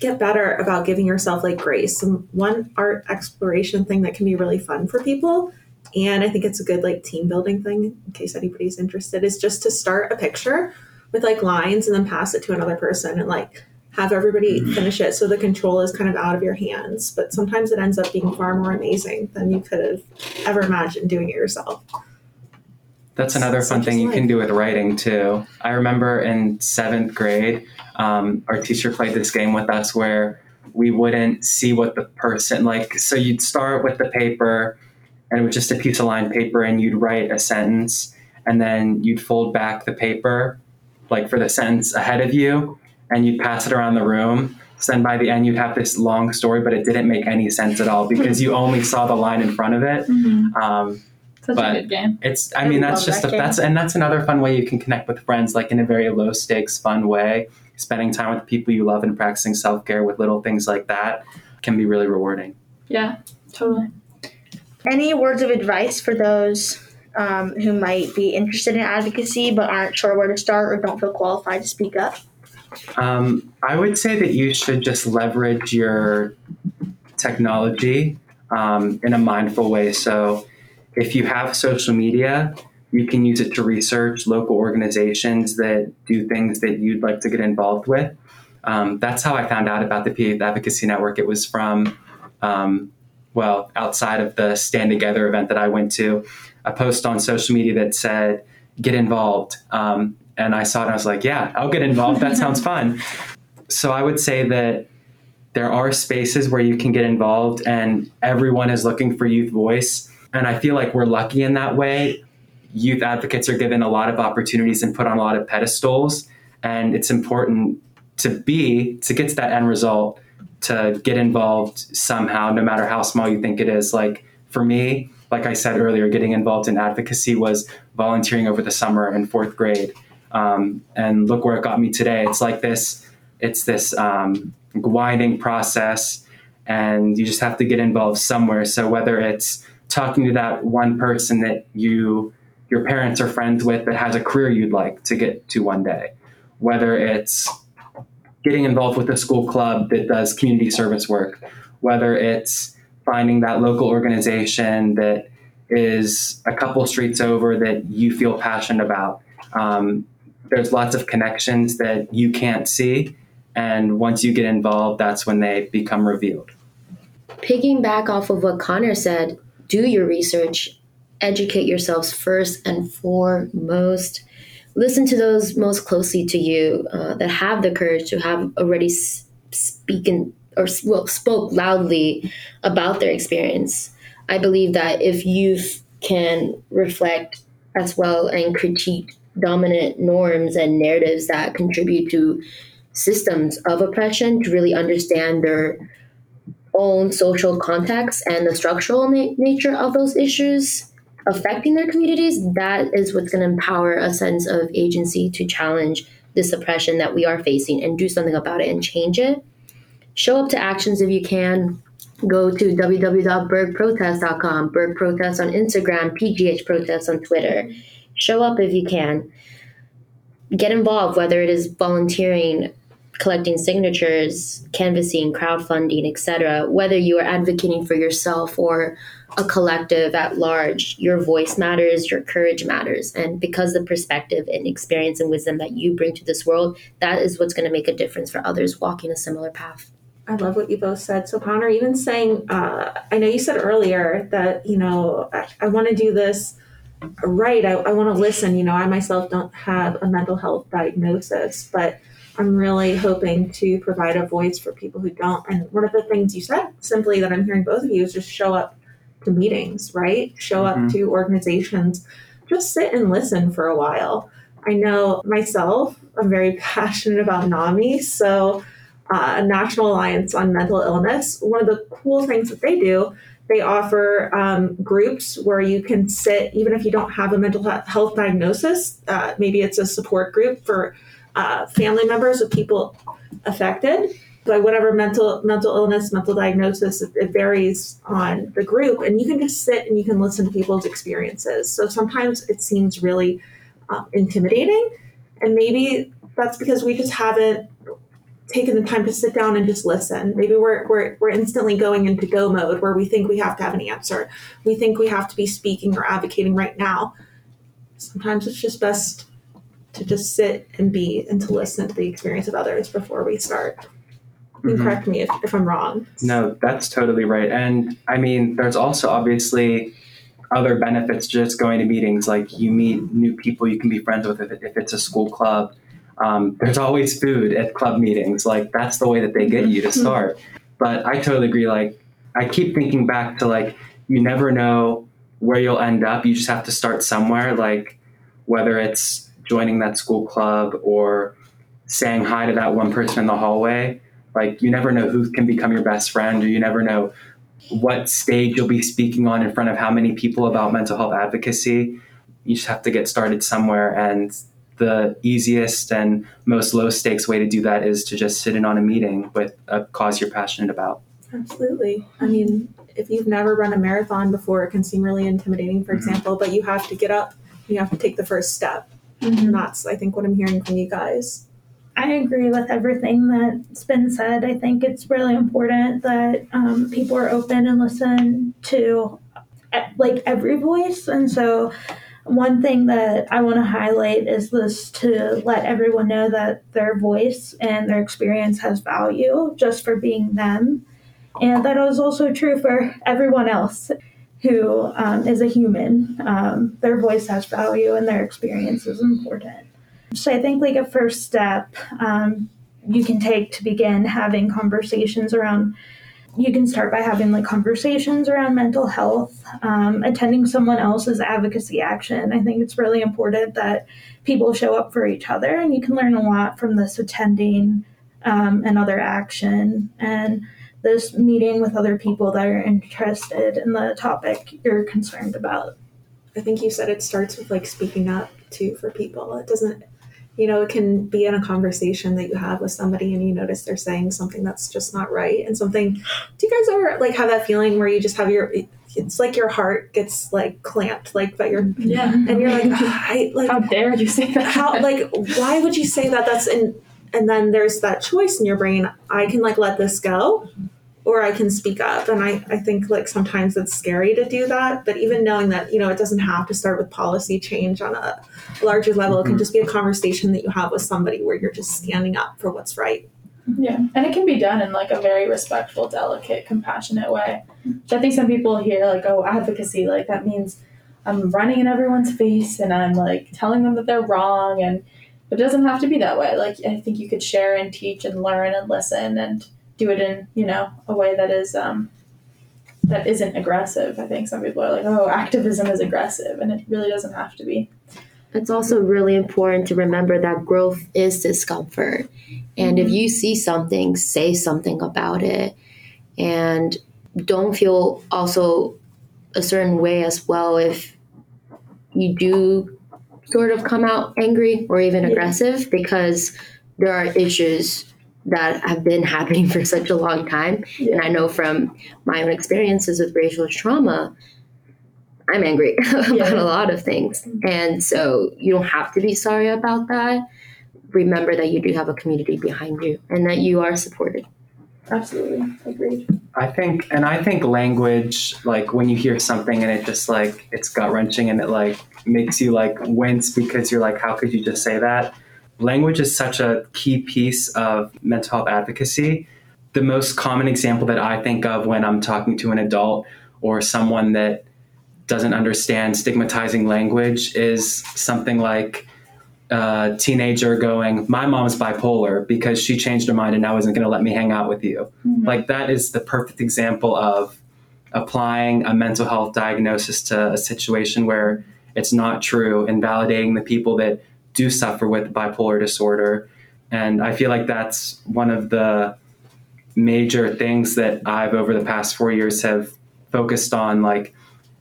get better about giving yourself like grace. And one art exploration thing that can be really fun for people, and I think it's a good like team building thing in case anybody's interested, is just to start a picture with like lines and then pass it to another person and like have everybody finish it so the control is kind of out of your hands. But sometimes it ends up being far more amazing than you could have ever imagined doing it yourself. That's another fun thing you life. can do with writing too. I remember in seventh grade, um, our teacher played this game with us where we wouldn't see what the person like. So you'd start with the paper, and it was just a piece of lined paper, and you'd write a sentence, and then you'd fold back the paper, like for the sentence ahead of you, and you'd pass it around the room. So then by the end, you'd have this long story, but it didn't make any sense at all because you only saw the line in front of it. Um, Such But- a good game. it's i I mean that's just that a, that's and that's another fun way you can connect with friends like in a very low stakes fun way spending time with people you love and practicing self-care with little things like that can be really rewarding Yeah, totally. Any words of advice for those um, who might be interested in advocacy but aren't sure where to start or don't feel qualified to speak up? um, i would say that you should just leverage your technology um, in a mindful way so if you have social media you can use it to research local organizations that do things that you'd like to get involved with um, that's how I found out about the PA Advocacy Network. It was from, um, well, outside of the Stand Together event that I went to, a post on social media that said, get involved. Um, and I saw it and I was like, yeah, I'll get involved. That sounds [laughs] fun. So I would say that there are spaces where you can get involved and everyone is looking for youth voice. And I feel like we're lucky in that way. Youth advocates are given a lot of opportunities and put on a lot of pedestals. And it's important to be, to get to that end result, to get involved somehow, no matter how small you think it is. Like for me, like I said earlier, getting involved in advocacy was volunteering over the summer in fourth grade. Um, and look where it got me today. It's like this, it's this um, winding process, and you just have to get involved somewhere. So whether it's talking to that one person that you your parents are friends with that has a career you'd like to get to one day, whether it's getting involved with a school club that does community service work, whether it's finding that local organization that is a couple streets over that you feel passionate about. Um, there's lots of connections that you can't see. And once you get involved, that's when they become revealed. Picking back off of what Connor said, do your research, educate yourselves first and foremost. Listen to those most closely to you uh, that have the courage to have already spoken or well, spoke loudly about their experience. I believe that if youth can reflect as well and critique dominant norms and narratives that contribute to systems of oppression to really understand their own social context and the structural na- nature of those issues affecting their communities, that is what's going to empower a sense of agency to challenge this oppression that we are facing and do something about it and change it. Show up to actions if you can. Go to www.burghprotest.com, Burgh Protest on Instagram, PGH Protest on Twitter. Show up if you can. Get involved, whether it is volunteering, collecting signatures, canvassing, crowdfunding, etc. Whether you are advocating for yourself or a collective at large, your voice matters, your courage matters. And because the perspective and experience and wisdom that you bring to this world, that is what's going to make a difference for others walking a similar path. I love what you both said. So, Connor, even saying, uh, I know you said earlier that, you know, I, I want to do this right. I, I want to listen. You know, I myself don't have a mental health diagnosis, but I'm really hoping to provide a voice for people who don't. And one of the things you said simply that I'm hearing both of you is just show up to meetings, right? Show up mm-hmm. to organizations, just sit and listen for a while. I know myself, I'm very [laughs] passionate about NAMI. So, uh, National Alliance on Mental Illness, one of the cool things that they do, they offer um, groups where you can sit, even if you don't have a mental health diagnosis. Uh, maybe it's a support group for uh, family members of people affected by whatever mental mental illness, mental diagnosis. It, varies on the group, and you can just sit and you can listen to people's experiences. So sometimes it seems really um, intimidating, and maybe that's because we just haven't taken the time to sit down and just listen. Maybe we're, we're, we're instantly going into go mode where we think we have to have an answer. We think we have to be speaking or advocating right now. Sometimes it's just best to just sit and be and to listen to the experience of others before we start. Mm-hmm. correct me if, if I'm wrong. No, that's totally right. And I mean, there's also obviously other benefits just going to meetings. Like you meet new people you can be friends with if, if it's a school club um, there's always food at club meetings. Like that's the way that they get you to mm-hmm. start. But I totally agree. Like I keep thinking back to like you never know where you'll end up. You just have to start somewhere. Like whether it's joining that school club or saying hi to that one person in the hallway. Like you never know who can become your best friend, or you never know what stage you'll be speaking on in front of how many people about mental health advocacy. You just have to get started somewhere and the easiest and most low stakes way to do that is to just sit in on a meeting with a cause you're passionate about. Absolutely. I mean, if you've never run a marathon before, it can seem really intimidating, for mm-hmm. example, but you have to get up, you have to take the first step. Mm-hmm. And that's, I think, what I'm hearing from you guys. I agree with everything that's been said. I think it's really important that um, people are open and listen to like every voice. And so one thing that I want to highlight is this to let everyone know that their voice and their experience has value just for being them. And that is also true for everyone else who um, is a human. Um, their voice has value and their experience is important. So I think, like, a first step, um, you can take to begin having conversations around you can start by having like conversations around mental health um, attending someone else's advocacy action i think it's really important that people show up for each other and you can learn a lot from this attending um, and other action and this meeting with other people that are interested in the topic you're concerned about I think you said it starts with like speaking up too for people. It doesn't, you know, it can be in a conversation that you have with somebody and you notice they're saying something that's just not right and something. Do you guys ever like have that feeling where you just have your, it's like your heart gets like clamped, like that you're, Yeah. and you're like, I like, How dare you say that? how, like, why would you say that? That's in, and then there's that choice in your brain. I can like let this go or I can speak up. And I, I think like sometimes it's scary to do that. But even knowing that, you know, it doesn't have to start with policy change on a larger level. It can mm-hmm. just be a conversation that you have with somebody where you're just standing up for what's right. Yeah, and it can be done in like a very respectful, delicate, compassionate way. Which I think some people hear like, oh, advocacy, like that means I'm running in everyone's face and I'm like telling them that they're wrong, and it doesn't have to be that way. Like I think you could share and teach and learn and listen and do it in you know a way that is um that isn't aggressive. I think some people are like, oh, activism is aggressive, and it really doesn't have to be. It's also really important to remember that growth is discomfort. And if you see something, say something about it. And don't feel also a certain way as well if you do sort of come out angry or even Yeah. aggressive because there are issues that have been happening [laughs] for such a long time. And I know from my own experiences with racial trauma, I'm angry [laughs] about Yeah. a lot of things. And so you don't have to be sorry about that. Remember that you do have a community behind you and that you are supported. Absolutely, agreed. I think, and I think language, like when you hear something and it just like it's gut wrenching and it like makes you like wince because you're like, how could you just say that? Language is such a key piece of mental health advocacy. The most common example that I think of when I'm talking to an adult or someone that doesn't understand stigmatizing language is something like a teenager going, My mom's bipolar because she changed her mind and now isn't going to let me hang out with you. Mm-hmm. Like, that is the perfect example of applying a mental health diagnosis to a situation where it's not true and validating the people that do suffer with bipolar disorder. And I feel like that's one of the major things that I've over the past four years have focused on. Like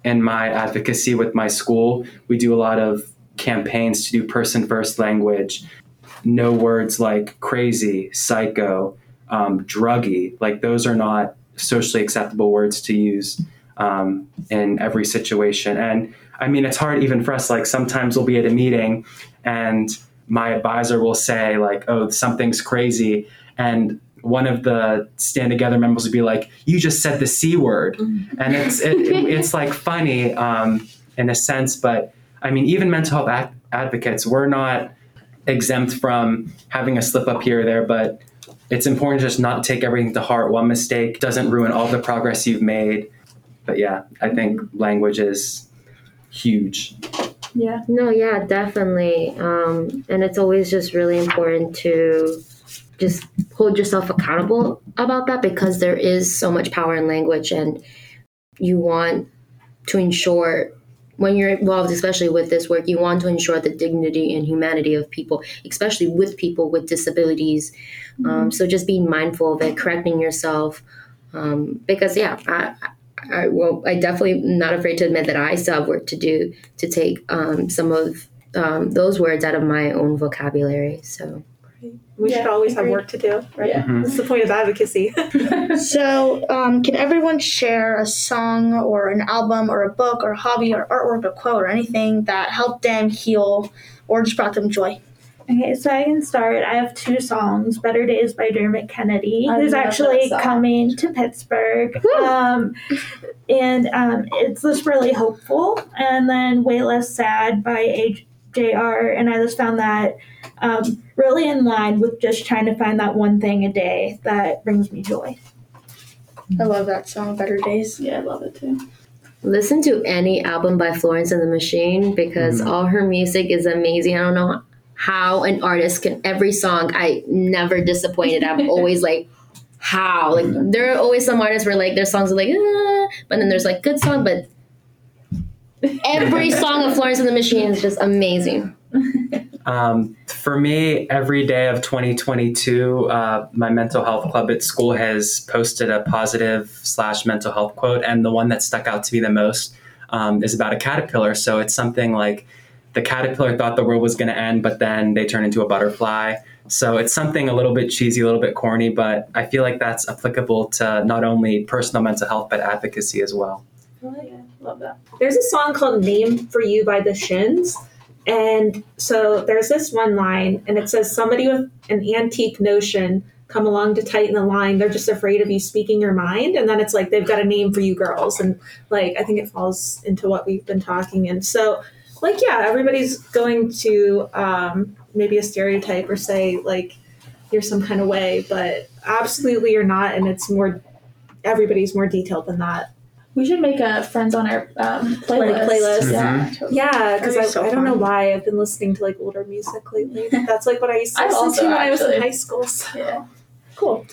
in my advocacy with my school, we do a lot of campaigns to do person first language. No words like crazy, psycho, um, druggy. Like those are not socially acceptable words to use um, in every situation. And I mean, it's hard even for us. Like sometimes we'll be at a meeting and my advisor will say like, "Oh, something's crazy," and one of the stand together members would be like, "You just said the c word," and it's it, it's like funny um, in a sense, but I mean, even mental health ad- advocates, we're not exempt from having a slip up here or there, but it's important to just not take everything to heart. One mistake doesn't ruin all the progress you've made. But yeah, I think language is huge. Yeah. No, yeah, definitely. Um, and it's always just really important to just hold yourself accountable about that because there is so much power in language and you want to ensure when you're involved especially with this work you want to ensure the dignity and humanity of people especially with people with disabilities um, so just being mindful of it correcting yourself um, because yeah I, I, well, I definitely am not afraid to admit that I still have work to do to take um, some of um, those words out of my own vocabulary. So We should Yeah, always have work to do, right? Yeah. Mhm. That's the point of advocacy. [laughs] So, um, can everyone share a song or an album or a book or a hobby or artwork or quote or anything that helped them heal or just brought them joy? Okay, so I can start. I have two songs. Better Days by Dermot Kennedy, I who's actually coming to Pittsburgh. Um, and um, it's just really hopeful. And then Way Less Sad by AJR. And I just found that um, really in line with just trying to find that one thing a day that brings me joy. I love that song, Better Days. Yeah, I love it too. listen to any album by Florence and the Machine because Mhm. all her music is amazing. I don't know how an artist can every song I never disappointed. I'm always [laughs] like how like there are always some artists where like their songs are like ah, but then there's like good song but every song of Florence and the Machine is just amazing. Um, for me, every day of 2022, uh, my mental health club at school has posted a positive slash mental health quote, and the one that stuck out to me the most um, is about a caterpillar. So it's something like the caterpillar thought the world was going to end, but then they turn into a butterfly. So it's something a little bit cheesy, a little bit corny, but I feel like that's applicable to not only personal mental health but advocacy as well. Love that. There's a song called Name for You by the Shins. And so there's this one line, and it says, Somebody with an antique notion come along to tighten the line. They're just afraid of you speaking your mind. And then it's like, they've got a name for you girls. And like, I think it falls into what we've been talking. And so, like, yeah, everybody's going to um, maybe a stereotype or say, like, you're some kind of way, but absolutely you're not. And it's more, everybody's more detailed than that. We should make a friends on our um, playlist. playlist. Yeah, Mhm. totally. Yeah, because That'd I, be so I don't know why I've been listening to like older music lately. [laughs] That's like what I used to I've listen also to when I was in high school. So. Yeah. Cool.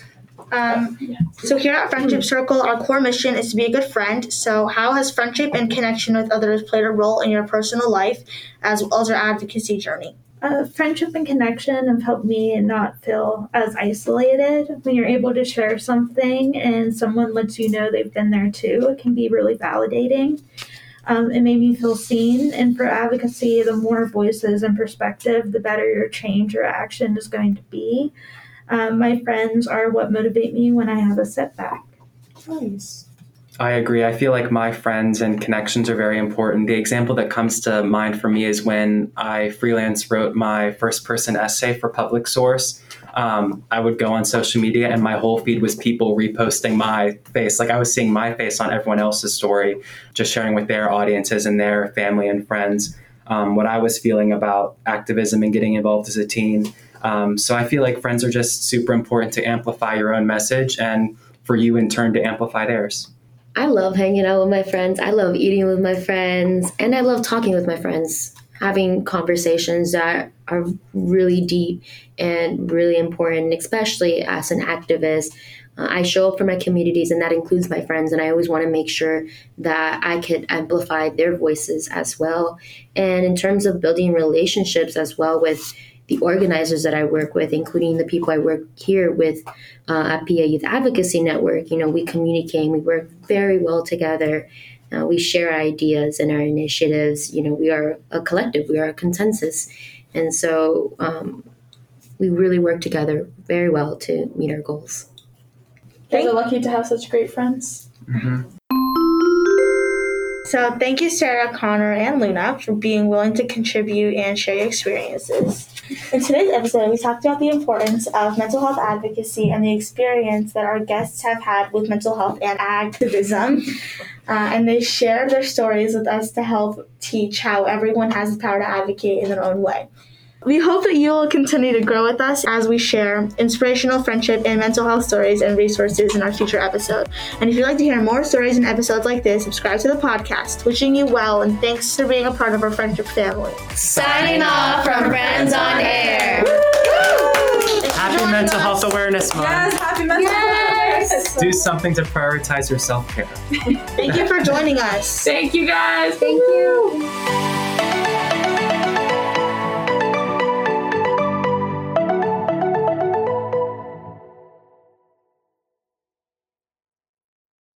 Um, so here at Friendship Circle, our core mission is to be a good friend. So how has friendship and connection with others played a role in your personal life as well as your advocacy journey? uh, friendship and connection have helped me not feel as isolated. When you're able to share something and someone lets you know they've been there too, it can be really validating. Um, it made me feel seen, and for advocacy, the more voices and perspective, the better your change or action is going to be. Um, my friends are what motivate me when I have a setback. Nice. I agree. I feel like my friends and connections are very important. The example that comes to mind for me is when I freelance wrote my first person essay for Public Source. Um, I would go on social media and my whole feed was people reposting my face. Like I was seeing my face on everyone else's story, just sharing with their audiences and their family and friends um, what I was feeling about activism and getting involved as a teen. Um, so I feel like friends are just super important to amplify your own message and for you in turn to amplify theirs. I love hanging out with my friends. I love eating with my friends. And I love talking with my friends, having conversations that are really deep and really important, especially as an activist. Uh, I show up for my communities, and that includes my friends. And I always want to make sure that I could amplify their voices as well. And in terms of building relationships as well with the organizers that I work with, including the people I work here with uh, at PA Youth Advocacy Network, you know, we communicate and we work very well together. Uh, we share ideas and our initiatives. You know, we are a collective, we are a consensus. And so um, we really work together very well to meet our goals. You guys are lucky to have such great friends. So thank you, Sarah, Connor, and Luna for being willing to contribute and share your experiences. In today's episode, we talked about the importance of mental health advocacy and the experience that our guests have had with mental health and activism. Uh, and they shared their stories with us to help teach how everyone has the power to advocate in their own way. We hope that you will continue to grow with us as we share inspirational friendship and mental health stories and resources in our future episode. And if you'd like to hear more stories and episodes like this, subscribe to the podcast. Wishing you well and thanks for being a part of our friendship family. Signing off from Friends on Air. Happy Mental Health Awareness Month. Yes, happy mental Yes. Do something to prioritize your self care. Thank you for joining us. Thank you guys. Thank you.